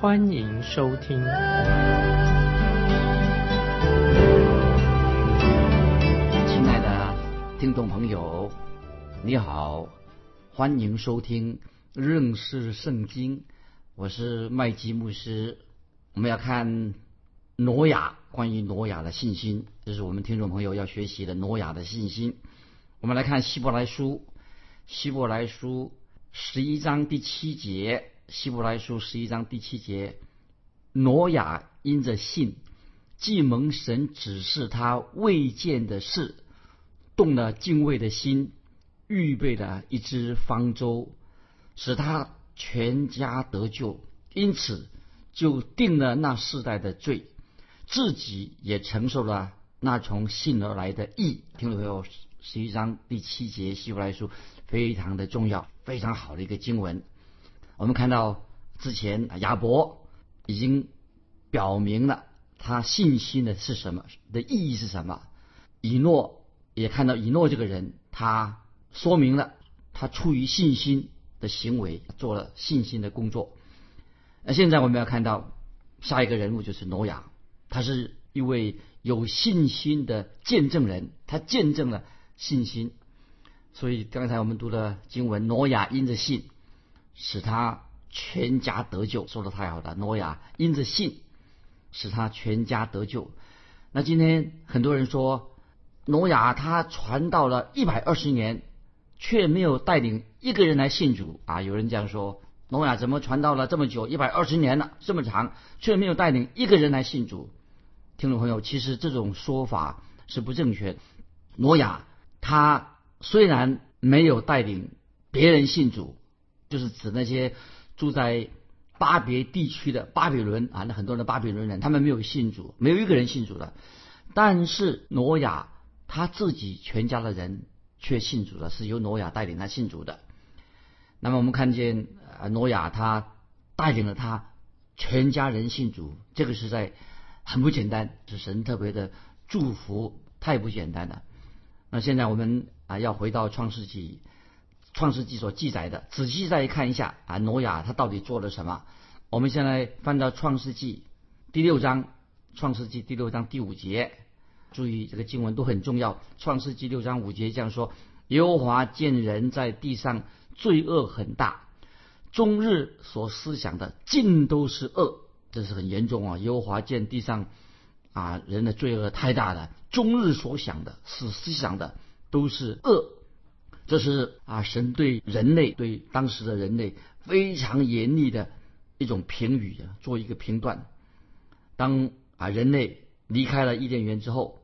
欢迎收听。亲爱的听众朋友，你好，欢迎收听认识圣经。我是麦基牧师。我们要看挪亚，关于挪亚的信心，这是我们听众朋友要学习的挪亚的信心。我们来看希伯来书，希伯来书十一章第七节，希伯来书十一章第七节，挪亚因着信，既蒙神指示他未见的事，动了敬畏的心，预备了一只方舟，使他全家得救，因此就定了那世代的罪，自己也承受了那从信而来的义。听众朋友。十一章第七节，希伯来书非常的重要，非常好的一个经文。我们看到之前亚伯已经表明了他信心的是什么的意义是什么。以诺也看到以诺这个人，他说明了他出于信心的行为，做了信心的工作。那现在我们要看到下一个人物就是挪亚，他是一位有信心的见证人，他见证了。信心，所以刚才我们读的经文，挪亚因着信，使他全家得救，说的太好了。挪亚因着信，使他全家得救。那今天很多人说，挪亚他传道了一百二十年，却没有带领一个人来信主啊！有人这样说，诺亚怎么传道了这么久，一百二十年了这么长，却没有带领一个人来信主？听众朋友，其实这种说法是不正确的。诺亚。他虽然没有带领别人信主，就是指那些住在巴别地区的巴比伦啊，那很多的巴比伦人，他们没有信主，没有一个人信主的。但是挪亚他自己全家的人却信主了，是由挪亚带领他信主的。那么我们看见啊，挪亚他带领了他全家人信主，这个是在很不简单，是神特别的祝福，太不简单了。那现在我们啊要回到创世纪，创世纪所记载的，仔细再看一下啊，挪亚他到底做了什么？我们现在翻到创世纪第六章，创世纪第六章第五节，注意这个经文都很重要。创世纪六章五节这样说：耶和华见人在地上罪恶很大，终日所思想的尽都是恶，这是很严重啊。耶和华见地上。啊，人的罪恶太大了，终日所想的、是思想的都是恶，这是啊，神对人类、对当时的人类非常严厉的一种评语啊，做一个评断。当啊，人类离开了伊甸园之后，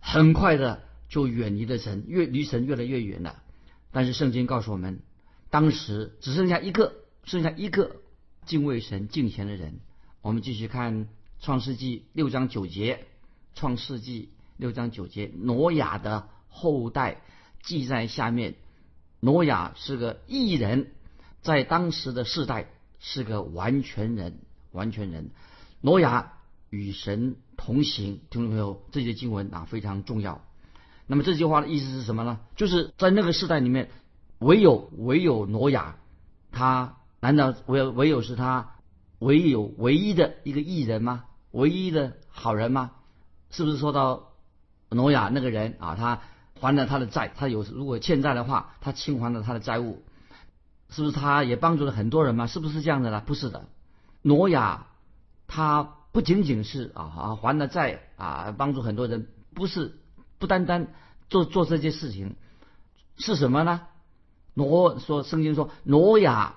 很快的就远离了神，越离神越来越远了。但是圣经告诉我们，当时只剩下一个，剩下一个敬畏神、敬虔的人。我们继续看。创世纪六章九节，创世纪六章九节，挪亚的后代记在下面。挪亚是个异人，在当时的世代是个完全人，完全人。挪亚与神同行，听众朋友，这些经文啊非常重要。那么这句话的意思是什么呢？就是在那个时代里面，唯有唯有挪亚，他难道唯有唯有是他？唯有唯一的一个艺人吗？唯一的好人吗？是不是说到挪亚那个人啊？他还了他的债，他有如果欠债的话，他清还了他的债务，是不是他也帮助了很多人吗？是不是这样的呢？不是的，挪亚他不仅仅是啊啊还了债啊，帮助很多人，不是不单单做做这些事情，是什么呢？挪说圣经说挪亚。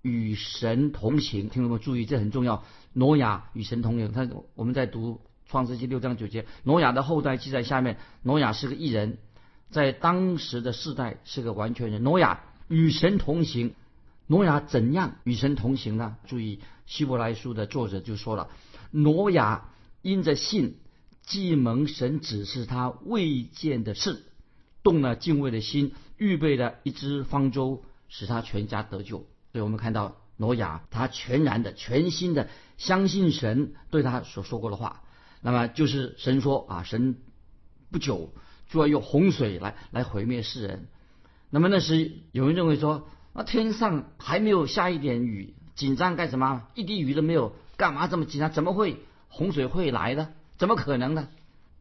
与神同行，听众们注意，这很重要。挪亚与神同行，他我们在读创世纪六章九节，挪亚的后代记在下面。挪亚是个异人，在当时的世代是个完全人。挪亚与神同行，挪亚怎样与神同行呢？注意希伯来书的作者就说了，挪亚因着信，既蒙神指示他未见的事，动了敬畏的心，预备了一只方舟，使他全家得救。所以我们看到挪亚，他全然的、全心的相信神对他所说过的话。那么就是神说啊，神不久就要用洪水来来毁灭世人。那么那时有人认为说，那天上还没有下一点雨，紧张干什么？一滴雨都没有，干嘛这么紧张？怎么会洪水会来呢？怎么可能呢？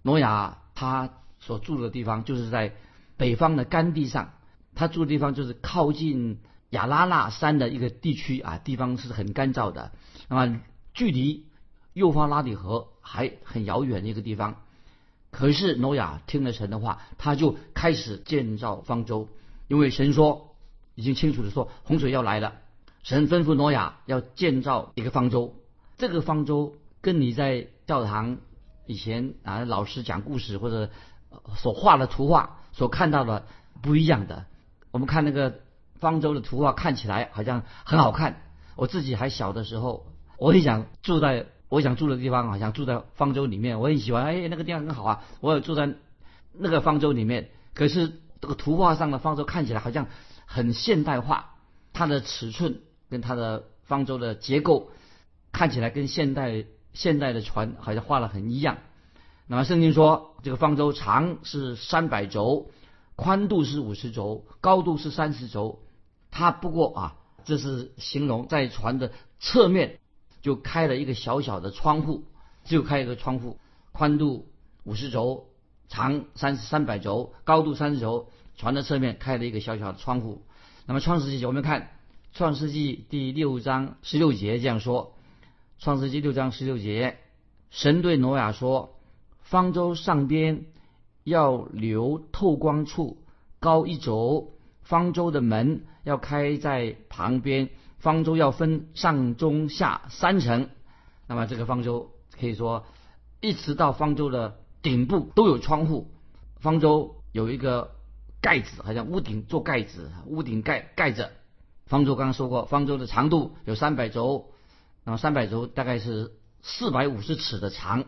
挪亚他所住的地方就是在北方的干地上，他住的地方就是靠近亚拉腊山的一个地区啊，地方是很干燥的。那么距离幼发拉底河还很遥远的一个地方。可是挪亚听了神的话，他就开始建造方舟。因为神说，已经清楚的说，洪水要来了。神吩咐挪亚要建造一个方舟。这个方舟跟你在教堂以前啊老师讲故事或者所画的图画所看到的不一样的。我们看那个方舟的图画，看起来好像很好看。我自己还小的时候，我也想住在我想住的地方，好像住在方舟里面。我很喜欢，哎，那个地方很好啊，我也住在那个方舟里面。可是。这个图画上的方舟看起来好像很现代化，它的尺寸跟它的方舟的结构看起来跟现代现代的船好像画的很一样。那么圣经说，这个方舟长是三百轴，宽度是五十轴，高度是三十轴。它不过啊，这是形容在船的侧面就开了一个小小的窗户，就开一个窗户，宽度五十轴。长三三百轴，高度三十轴，船的侧面开了一个小小的窗户。那么创世纪，我们看创世纪第六章十六节这样说：创世纪六章十六节，神对挪亚说，方舟上边要留透光处，高一轴，方舟的门要开在旁边，方舟要分上中下三层。那么这个方舟可以说一直到方舟的。顶部都有窗户，方舟有一个盖子，好像屋顶做盖子，屋顶盖盖着。方舟刚刚说过，方舟的长度有三百轴，那么三百轴大概是四百五十尺的长，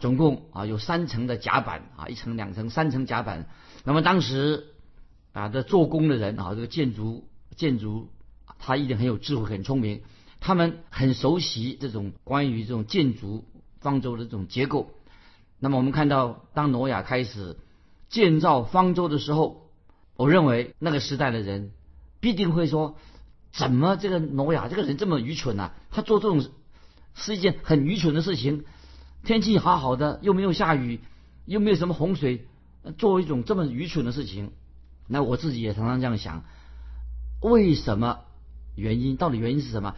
总共啊有三层的甲板啊，一层、两层、三层甲板。那么当时啊的做工的人啊，这个建筑建筑他一定很有智慧、很聪明，他们很熟悉这种关于这种建筑方舟的这种结构。那么我们看到，当挪亚开始建造方舟的时候，我认为那个时代的人必定会说：怎么这个挪亚这个人这么愚蠢呢？他做这种是一件很愚蠢的事情。天气好好的，又没有下雨，又没有什么洪水，做一种这么愚蠢的事情。那我自己也常常这样想：为什么？原因到底原因是什么？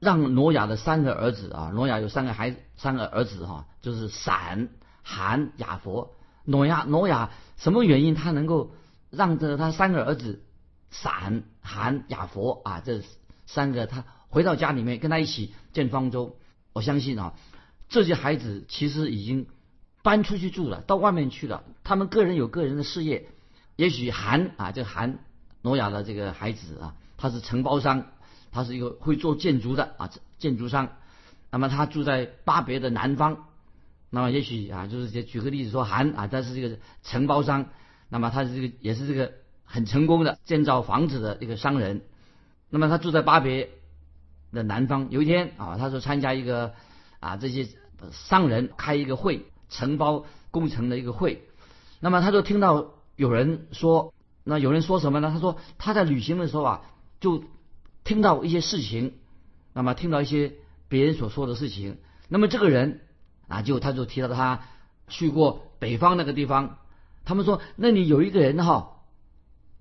让挪亚的三个儿子啊，挪亚有三个孩子，三个儿子哈，就是闪。含雅佛，挪亚挪亚什么原因他能够让着他三个儿子闪含雅佛啊这三个他回到家里面跟他一起建方舟？我相信啊，这些孩子其实已经搬出去住了，到外面去了。他们个人有个人的事业，也许含啊这含挪亚的这个孩子啊，他是承包商，他是一个会做建筑的啊建筑商。那么他住在巴别的南方。那么也许啊，就是举个例子说，韩啊，他是这个承包商，那么他是这个也是这个很成功的建造房子的一个商人。那么他住在巴别的南方。有一天啊，他说参加一个啊这些商人开一个会，承包工程的一个会。那么他就听到有人说，那有人说什么呢？他说他在旅行的时候啊，就听到一些事情，那么听到一些别人所说的事情。那么这个人。啊，就他就提到他去过北方那个地方，他们说那里有一个人哈，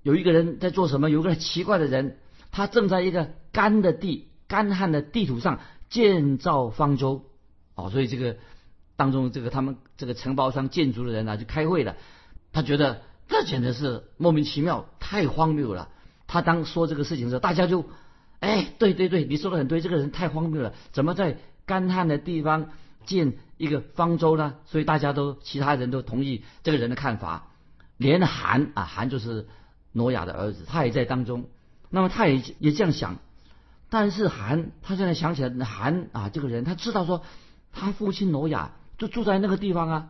有一个人在做什么？有个奇怪的人，他正在一个干的地、干旱的地图上建造方舟。哦，所以这个当中，这个他们这个承包商建筑的人呢，就开会了。他觉得这简直是莫名其妙，太荒谬了。他当说这个事情的时候，大家就哎，对对对，你说的很对，这个人太荒谬了，怎么在干旱的地方？建一个方舟呢，所以大家都其他人都同意这个人的看法，连韩啊韩就是挪亚的儿子，他也在当中。那么他也也这样想，但是韩他现在想起来，韩啊这个人他知道说他父亲挪亚就住在那个地方啊，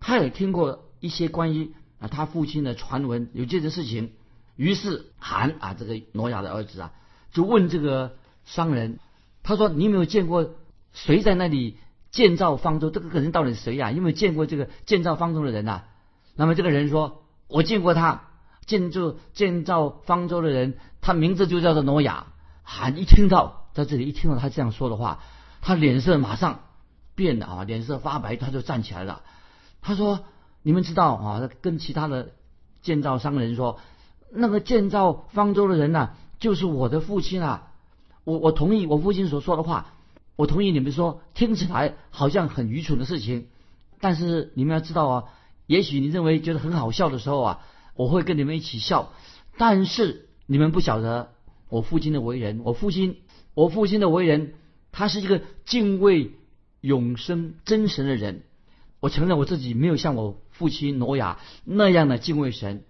他也听过一些关于啊他父亲的传闻，有这件事情。于是韩啊这个挪亚的儿子啊，就问这个商人，他说：“你有没有见过谁在那里建造方舟？这个人到底是谁呀？有没有见过这个建造方舟的人呐？”那么这个人说：“我见过他，建筑建造方舟的人，他名字就叫做挪亚。”韩一听到在这里一听到他这样说的话，他脸色马上变了啊，脸色发白，他就站起来了。他说：“你们知道啊？”跟其他的建造商人说。那个建造方舟的人呢，就是我的父亲啊！我我同意我父亲所说的话，我同意你们说听起来好像很愚蠢的事情，但是你们要知道啊，也许你认为觉得很好笑的时候啊，我会跟你们一起笑，但是你们不晓得我父亲的为人，我父亲我父亲的为人，他是一个敬畏永生真神的人，我承认我自己没有像我父亲挪亚那样的敬畏神。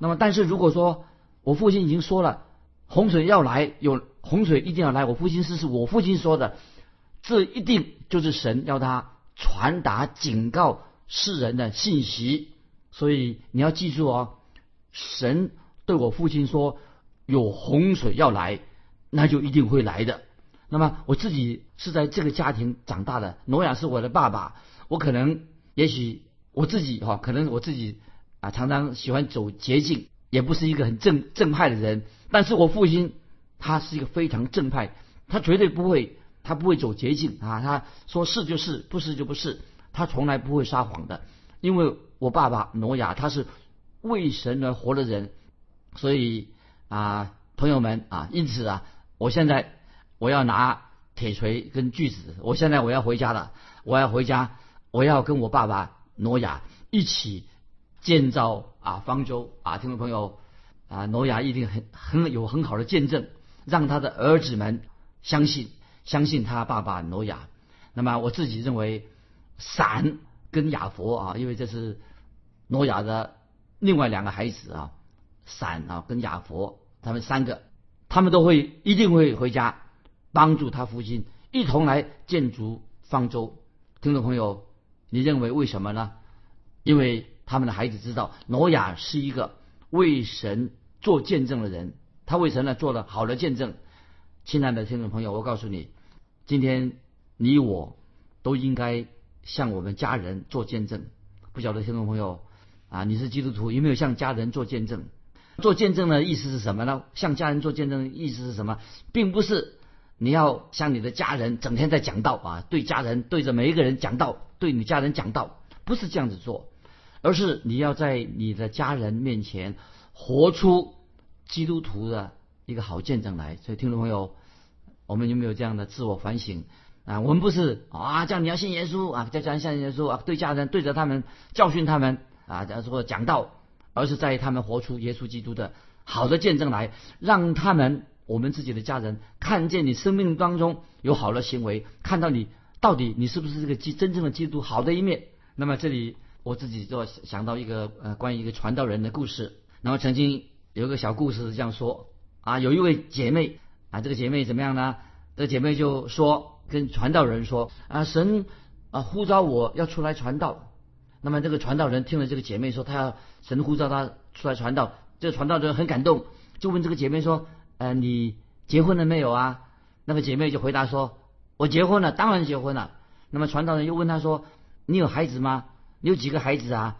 那么，但是如果说我父亲已经说了洪水要来，有洪水一定要来，我父亲是是我父亲说的，这一定就是神要他传达警告世人的信息。所以你要记住哦，神对我父亲说有洪水要来，那就一定会来的。那么我自己是在这个家庭长大的，挪亚是我的爸爸，我可能也许我自己哈，可能我自己。啊，常常喜欢走捷径，也不是一个很正正派的人。但是我父亲他是一个非常正派，他绝对不会，他不会走捷径啊。他说是就是，不是就不是，他从来不会撒谎的。因为我爸爸挪亚他是为神而活的人，所以啊，朋友们啊，因此啊，我现在我要拿铁锤跟锯子，我现在我要回家了，我要回家，我要跟我爸爸挪亚一起。建造啊方舟啊，听众朋友啊，挪亚一定很很有很好的见证，让他的儿子们相信相信他爸爸挪亚。那么我自己认为，闪跟亚佛啊，因为这是挪亚的另外两个孩子啊，闪啊跟亚佛他们三个，他们都会一定会回家帮助他父亲一同来建筑方舟。听众朋友，你认为为什么呢？因为。他们的孩子知道，挪亚是一个为神做见证的人，他为神呢做了好的见证。亲爱的听众朋友，我告诉你，今天你我都应该向我们家人做见证。不晓得听众朋友啊，你是基督徒，有没有向家人做见证？做见证的意思是什么呢？向家人做见证的意思是什么？并不是你要向你的家人整天在讲道啊，对家人对着每一个人讲道，对你家人讲道，不是这样子做。而是你要在你的家人面前活出基督徒的一个好见证来。所以，听众朋友，我们有没有这样的自我反省啊？我们不是啊，叫你要信耶稣啊，叫家人信耶稣啊，对家人对着他们教训他们啊，叫做讲道，而是在他们活出耶稣基督的好的见证来，让他们我们自己的家人看见你生命当中有好的行为，看到你到底你是不是这个基真正的基督好的一面。那么这里。我自己就想到一个呃关于一个传道人的故事，然后曾经有一个小故事是这样说啊，有一位姐妹啊，这个姐妹怎么样呢？这个姐妹就说跟传道人说啊，神啊呼召我要出来传道。那么这个传道人听了这个姐妹说，他要神呼召他出来传道，这个传道人很感动，就问这个姐妹说，呃，你结婚了没有啊？那个姐妹就回答说，我结婚了，当然结婚了。那么传道人又问他说，你有孩子吗？你有几个孩子啊？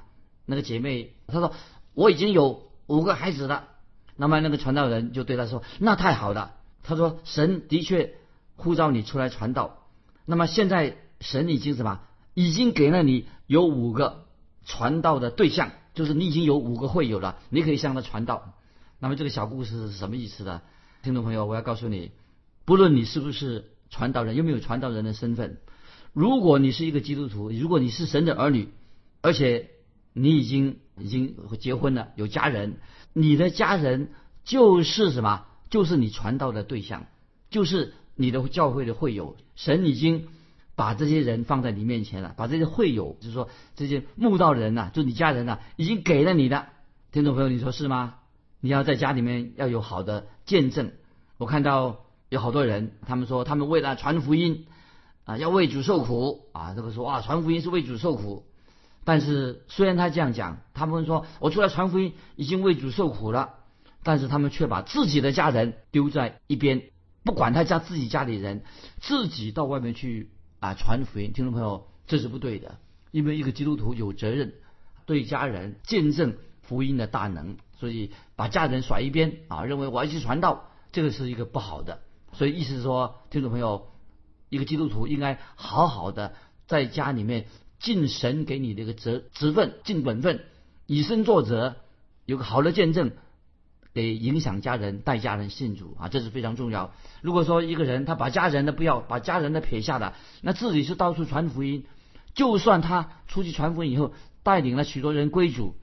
那个姐妹她说我已经有五个孩子了。那么那个传道人就对她说：“那太好了。”他说：“神的确呼召你出来传道。那么现在神已经什么？已经给了你有五个传道的对象，就是你已经有五个会友了，你可以向他传道。那么这个小故事是什么意思呢？听众朋友，我要告诉你，不论你是不是传道人，有没有传道人的身份，如果你是一个基督徒，如果你是神的儿女。而且你已经已经结婚了，有家人，你的家人就是什么？就是你传道的对象，就是你的教会的会友。神已经把这些人放在你面前了，把这些会友，就是说这些慕道人呐，就你家人呐，已经给了你的。听众朋友，你说是吗？你要在家里面要有好的见证。我看到有好多人，他们说他们为了传福音，啊，要为主受苦啊，这个说啊，传福音是为主受苦。但是虽然他这样讲，他们说我出来传福音已经为主受苦了，但是他们却把自己的家人丢在一边，不管他家自己家里人，自己到外面去啊传福音。听众朋友，这是不对的，因为一个基督徒有责任对家人见证福音的大能，所以把家人甩一边啊，认为我要去传道，这个是一个不好的。所以意思是说，听众朋友，一个基督徒应该好好的在家里面。尽神给你的一个责职分，尽本分，以身作则，有个好的见证，给影响家人，带家人信主啊，这是非常重要。如果说一个人他把家人的不要，把家人的撇下了，那自己是到处传福音，就算他出去传福音以后，带领了许多人归主，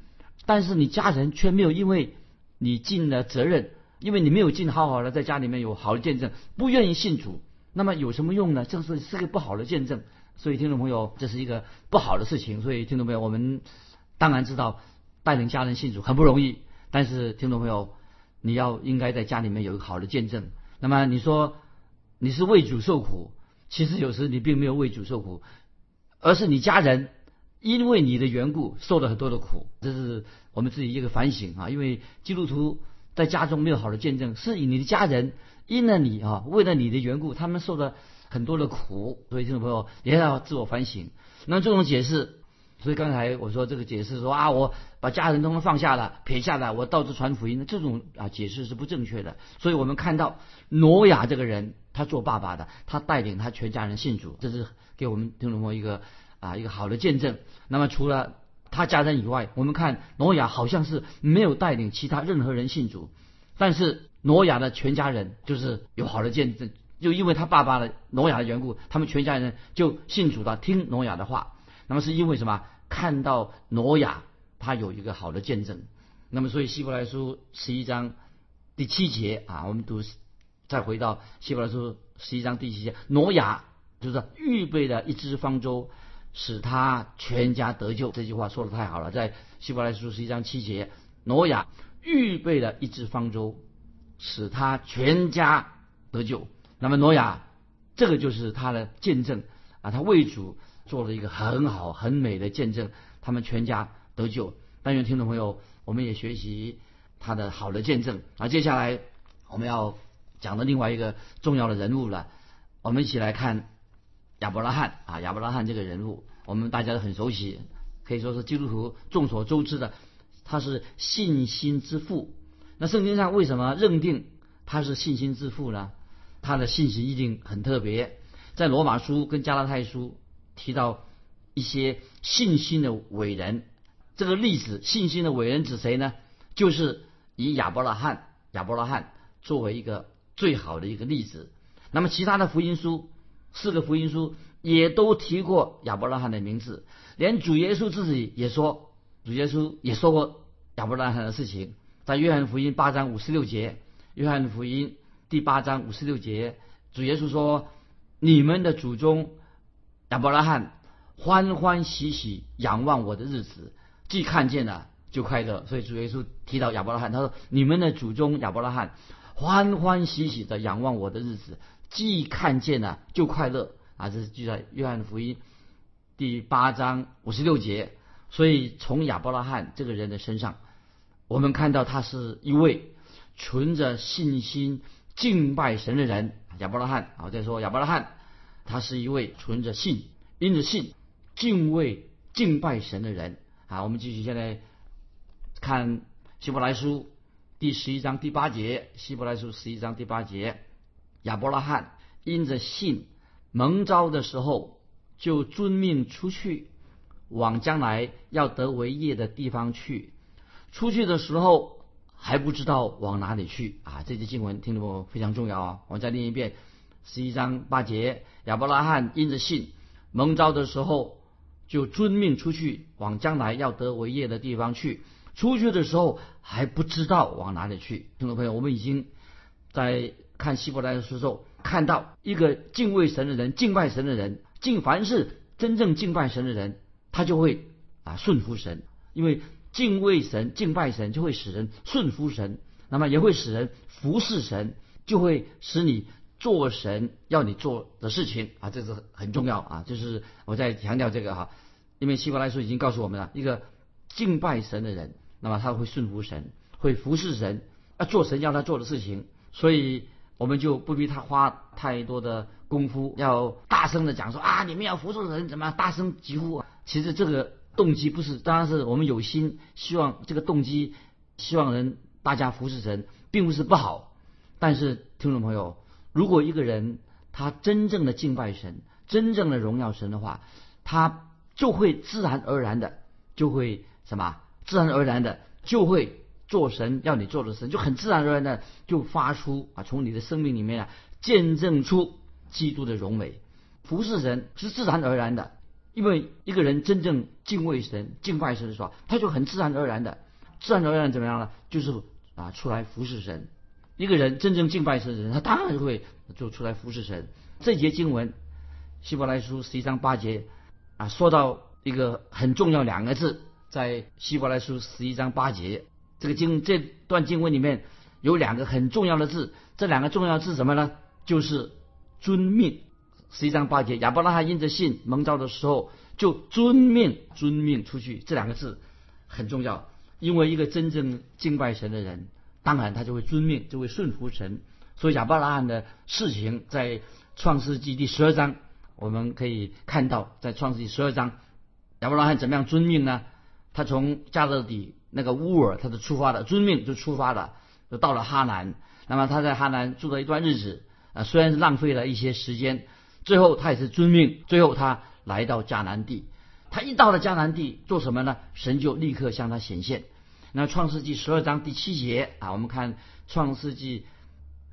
但是你家人却没有因为你尽了责任，因为你没有尽好好的在家里面有好的见证，不愿意信主，那么有什么用呢？这是是个不好的见证。所以，听众朋友，这是一个不好的事情。所以，听众朋友，我们当然知道带领家人信主很不容易。但是，听众朋友，你要应该在家里面有一个好的见证。那么，你说你是为主受苦，其实有时你并没有为主受苦，而是你家人因为你的缘故受了很多的苦。这是我们自己一个反省啊。因为基督徒在家中没有好的见证，是以你的家人因了你啊，为了你的缘故，他们受了。很多的苦，所以听众朋友也要自我反省。那这种解释，所以刚才我说这个解释说啊，我把家人通通放下了，撇下了，我到处传福音，这种啊解释是不正确的。所以我们看到挪亚这个人，他做爸爸的，他带领他全家人信主，这是给我们听众朋友一个啊一个好的见证。那么除了他家人以外，我们看挪亚好像是没有带领其他任何人信主，但是挪亚的全家人就是有好的见证。就因为他爸爸的挪亚的缘故，他们全家人就信主的，听挪亚的话。那么是因为什么？看到挪亚他有一个好的见证。那么所以希伯来书十一章第七节啊，我们读再回到希伯来书十一章第七节，挪亚就是预备了一只方舟，使他全家得救。这句话说的太好了，在希伯来书十一章七节，挪亚预备了一只方舟，使他全家得救。那么挪亚，这个就是他的见证啊，他为主做了一个很好很美的见证，他们全家得救。但愿听众朋友，我们也学习他的好的见证啊。接下来我们要讲的另外一个重要的人物了，我们一起来看亚伯拉罕啊，亚伯拉罕这个人物，我们大家都很熟悉，可以说是基督徒众所周知的，他是信心之父。那圣经上为什么认定他是信心之父呢？他的信息一定很特别，在罗马书跟加拉太书提到一些信心的伟人，这个例子信心的伟人指谁呢？就是以亚伯拉罕，亚伯拉罕作为一个最好的一个例子。那么其他的福音书，四个福音书也都提过亚伯拉罕的名字，连主耶稣自己也说，主耶稣也说过亚伯拉罕的事情，在约翰福音八章五十六节，约翰福音。第八章五十六节，主耶稣说：“你们的祖宗亚伯拉罕欢欢喜喜仰望我的日子，既看见了就快乐。”所以主耶稣提到亚伯拉罕，他说：“你们的祖宗亚伯拉罕欢欢喜喜的仰望我的日子，既看见了就快乐。”啊，这是记在约翰福音第八章五十六节。所以从亚伯拉罕这个人的身上，我们看到他是一位存着信心。敬拜神的人亚伯拉罕啊，再说亚伯拉罕，他是一位存着信、因着信敬畏、敬拜神的人啊。我们继续现在看希伯来书第十一章第八节，希伯来书十一章第八节，亚伯拉罕因着信蒙召的时候，就遵命出去，往将来要得为业的地方去。出去的时候。还不知道往哪里去啊！这节经文听懂非常重要啊！我再念一遍：十一章八节，亚伯拉罕因着信蒙召的时候，就遵命出去，往将来要得为业的地方去。出去的时候还不知道往哪里去。听众朋友，我们已经在看希伯来的时候，看到一个敬畏神的人、敬拜神的人，敬凡是真正敬拜神的人，他就会啊顺服神，因为。敬畏神、敬拜神，就会使人顺服神，那么也会使人服侍神，就会使你做神要你做的事情啊，这是很重要啊。就是我在强调这个哈，因为希伯来书已经告诉我们了，一个敬拜神的人，那么他会顺服神，会服侍神，啊，做神要他做的事情，所以我们就不必他花太多的功夫，要大声的讲说啊，你们要服侍神，怎么大声疾呼？其实这个动机不是，当然是我们有心希望这个动机，希望人大家服侍神，并不是不好，但是听众朋友。如果一个人他真正的敬拜神，真正的荣耀神的话，他就会自然而然的就会什么？自然而然的就会做神要你做的事，就很自然而然的就发出啊，从你的生命里面啊，见证出基督的荣美。服侍神是自然而然的，因为一个人真正敬畏神、敬拜神的时候，他就很自然而然的，自然而然怎么样呢？就是啊，出来服侍神。一个人真正敬拜神的人，他当然会就出来服侍神。这节经文，希伯来书十一章八节啊，说到一个很重要两个字，在希伯来书十一章八节这个经这段经文里面有两个很重要的字，这两个重要字什么呢？就是遵命。十一章八节，亚伯拉罕因着信蒙召的时候，就遵命，遵命出去。这两个字很重要，因为一个真正敬拜神的人。当然，他就会遵命，就会顺服神。所以亚伯拉罕的事情，在创世纪第十二章，我们可以看到，在创世纪十二章，亚伯拉罕怎么样遵命呢？他从加勒底那个乌尔，他就出发了，遵命就出发了，就到了哈南。那么他在哈南住了一段日子，啊，虽然是浪费了一些时间，最后他也是遵命，最后他来到迦南地。他一到了迦南地，做什么呢？神就立刻向他显现。那创世纪十二章第七节啊，我们看创世纪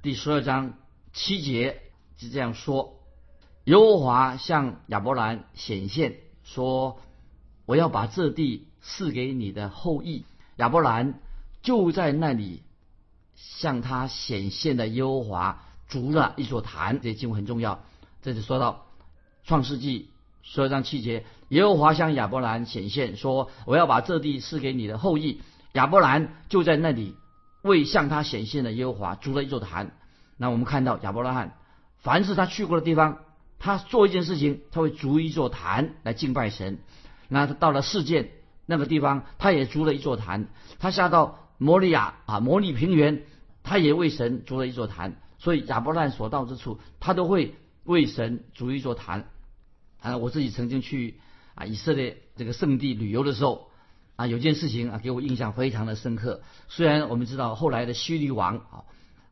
第十二章七节是这样说：耶和华向亚伯兰显现说：“我要把这地赐给你的后裔。”亚伯兰就在那里向他显现的耶和华筑了一座坛。这经文很重要，这就说到创世纪十二章七节：耶和华向亚伯兰显现说：“我要把这地赐给你的后裔。”亚伯兰就在那里为向他显现的耶和华筑了一座坛。那我们看到亚伯拉罕，凡是他去过的地方，他做一件事情，他会筑一座坛来敬拜神。那他到了世界那个地方，他也筑了一座坛。他下到摩利亚啊，摩利平原，他也为神筑了一座坛。所以亚伯拉罕所到之处，他都会为神筑一座坛。啊，我自己曾经去啊以色列这个圣地旅游的时候。啊，有件事情啊，给我印象非常的深刻。虽然我们知道后来的希律王啊，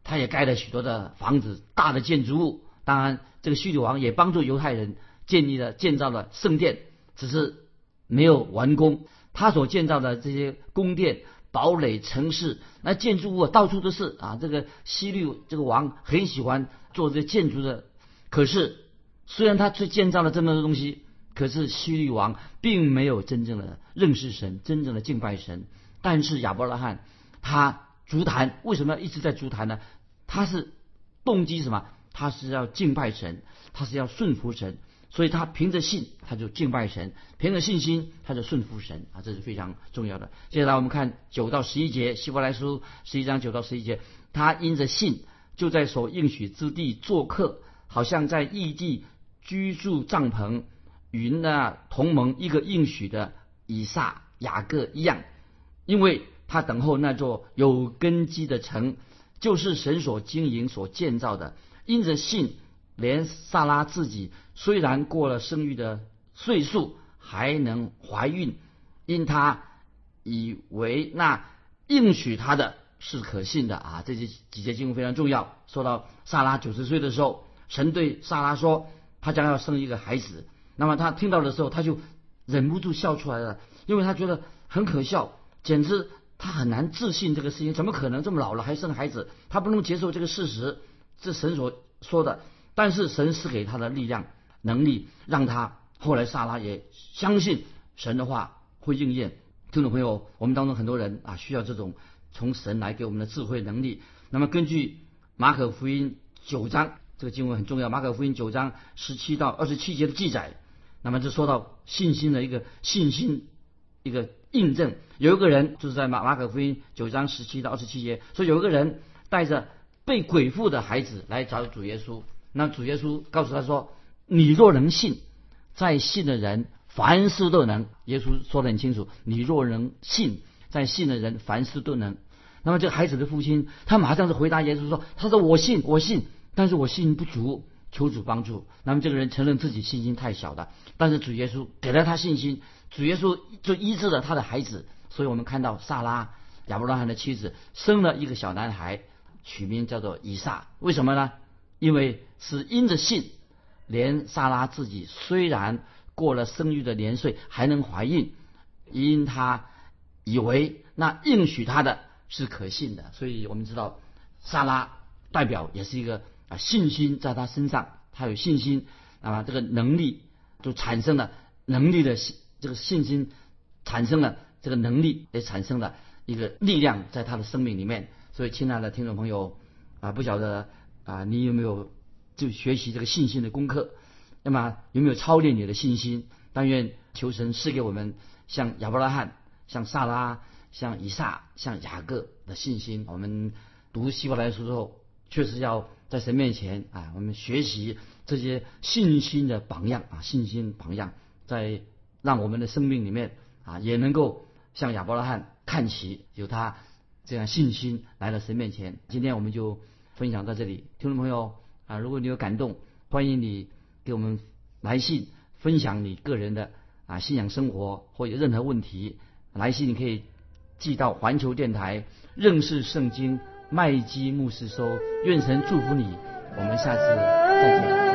他也盖了许多的房子、大的建筑物。当然，这个希律王也帮助犹太人建立了、建造了圣殿，只是没有完工。他所建造的这些宫殿、堡垒、城市，那建筑物到处都是啊。这个希律这个王很喜欢做这建筑的，可是虽然他去建造了这么多东西。可是希律王并没有真正的认识神，真正的敬拜神。但是亚伯拉罕他足坛，为什么要一直在足坛呢？他是动机什么？他是要敬拜神，他是要顺服神。所以他凭着信，他就敬拜神；凭着信心，他就顺服神啊，这是非常重要的。接下来我们看九到十一节，希伯来书十一章九到十一节，他因着信，就在所应许之地做客，好像在异地居住帐篷。与那同盟一个应许的以撒、雅各一样，因为他等候那座有根基的城，就是神所经营、所建造的。因着信，连萨拉自己虽然过了生育的岁数，还能怀孕，因他以为那应许他的是可信的啊。这些几节经文非常重要。说到萨拉九十岁的时候，神对萨拉说，他将要生一个孩子。那么他听到的时候，他就忍不住笑出来了，因为他觉得很可笑，简直他很难自信这个事情，怎么可能这么老了还生孩子？他不能接受这个事实，这神所说的。但是神赐给他的力量、能力，让他后来萨拉也相信神的话会应验。听众朋友，我们当中很多人啊，需要这种从神来给我们的智慧能力。那么根据马可福音九章，这个经文很重要，马可福音九章十七到二十七节的记载。那么就说到信心的一个信心一个印证，有一个人就是在马马可福音九章十七到二十七节说，有一个人带着被鬼附的孩子来找主耶稣。那主耶稣告诉他说：“你若能信，在信的人凡事都能。”耶稣说得很清楚：“你若能信，在信的人凡事都能。”那么这个孩子的父亲，他马上就回答耶稣说：“他说我信，我信，但是我信心不足，求主帮助。”那么这个人承认自己信心太小了，但是主耶稣给了他信心，主耶稣就医治了他的孩子。所以我们看到萨拉亚伯拉罕的妻子生了一个小男孩，取名叫做以撒。为什么呢？因为是因着信，连萨拉自己虽然过了生育的年岁，还能怀孕，因他以为那应许他的。是可信的，所以我们知道，萨拉代表也是一个啊信心在他身上，他有信心啊，这个能力就产生了能力的信，这个信心产生了这个能力，也产生了一个力量在他的生命里面。所以，亲爱的听众朋友啊，不晓得啊，你有没有就学习这个信心的功课？那么有没有操练你的信心？但愿求神赐给我们像亚伯拉罕，像萨拉。像以撒、像雅各的信心，我们读希伯来书之后，确实要在神面前啊，我们学习这些信心的榜样啊，信心榜样，在让我们的生命里面啊，也能够像亚伯拉罕看齐，有他这样信心来到神面前。今天我们就分享到这里，听众朋友啊，如果你有感动，欢迎你给我们来信分享你个人的啊信仰生活或有任何问题，来信你可以。寄到环球电台认识圣经麦基牧师说，愿神祝福你，我们下次再见。